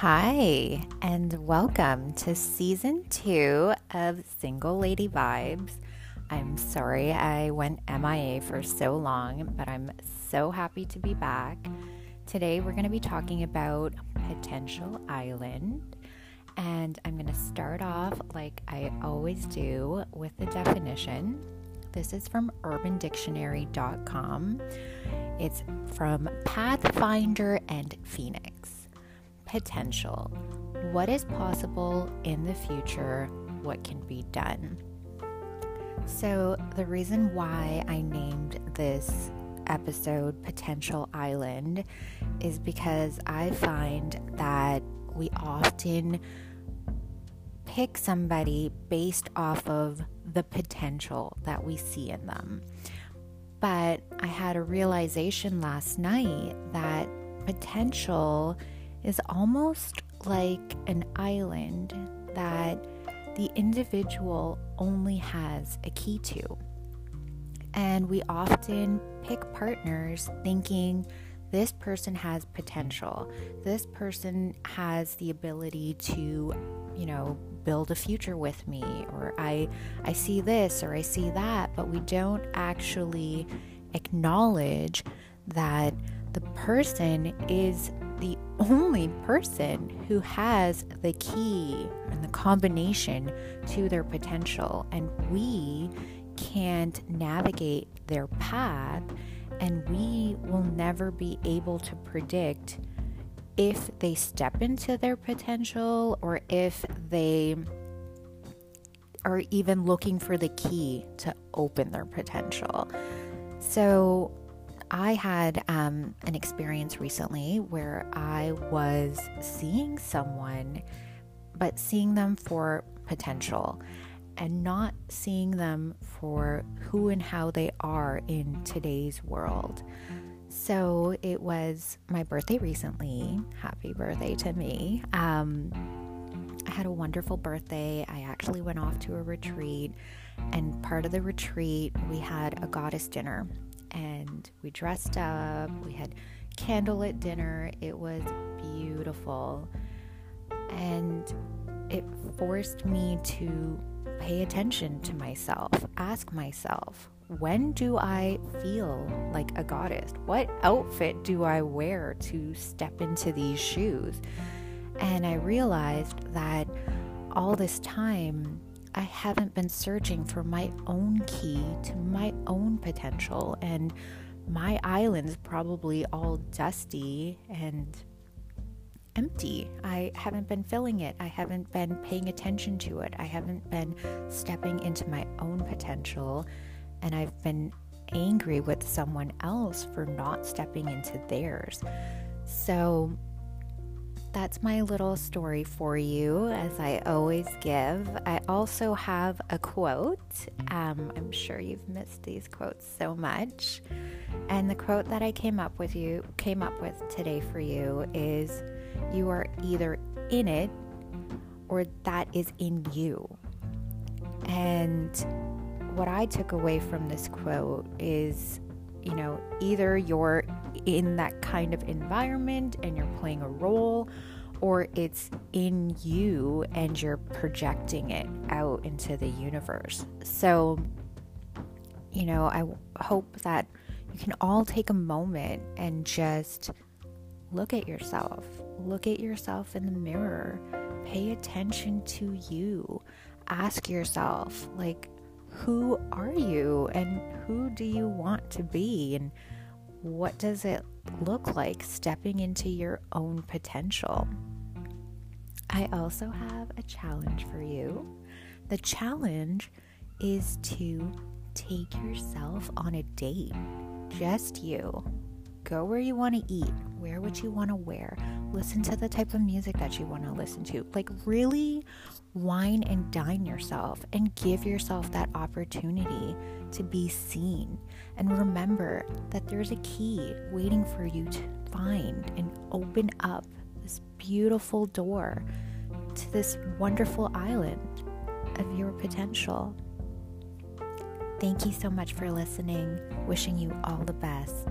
Hi, and welcome to season two of Single Lady Vibes. I'm sorry I went MIA for so long, but I'm so happy to be back. Today, we're going to be talking about Potential Island, and I'm going to start off like I always do with the definition. This is from urbandictionary.com. It's from Pathfinder and Phoenix potential. What is possible in the future? What can be done? So, the reason why I named this episode Potential Island is because I find that we often pick somebody based off of the potential that we see in them. But I had a realization last night that potential is almost like an island that the individual only has a key to. And we often pick partners thinking this person has potential. This person has the ability to, you know, build a future with me or I I see this or I see that, but we don't actually acknowledge that the person is the only person who has the key and the combination to their potential, and we can't navigate their path, and we will never be able to predict if they step into their potential or if they are even looking for the key to open their potential. So, I had um, an experience recently where I was seeing someone, but seeing them for potential and not seeing them for who and how they are in today's world. So it was my birthday recently. Happy birthday to me. Um, I had a wonderful birthday. I actually went off to a retreat, and part of the retreat, we had a goddess dinner and we dressed up. We had candlelit dinner. It was beautiful. And it forced me to pay attention to myself, ask myself, when do I feel like a goddess? What outfit do I wear to step into these shoes? And I realized that all this time I haven't been searching for my own key to my own potential, and my island's probably all dusty and empty. I haven't been filling it. I haven't been paying attention to it. I haven't been stepping into my own potential, and I've been angry with someone else for not stepping into theirs. So, that's my little story for you, as I always give. I also have a quote. Um, I'm sure you've missed these quotes so much. And the quote that I came up with you came up with today for you is you are either in it or that is in you. And what I took away from this quote is you know, either you're in that kind of environment and you're playing a role, or it's in you and you're projecting it out into the universe. So, you know, I hope that you can all take a moment and just look at yourself. Look at yourself in the mirror. Pay attention to you. Ask yourself, like, who are you and who do you want to be and what does it look like stepping into your own potential? I also have a challenge for you. The challenge is to take yourself on a date, just you. Go where you want to eat, wear what you want to wear, listen to the type of music that you want to listen to. Like, really wine and dine yourself and give yourself that opportunity to be seen. And remember that there's a key waiting for you to find and open up this beautiful door to this wonderful island of your potential. Thank you so much for listening. Wishing you all the best.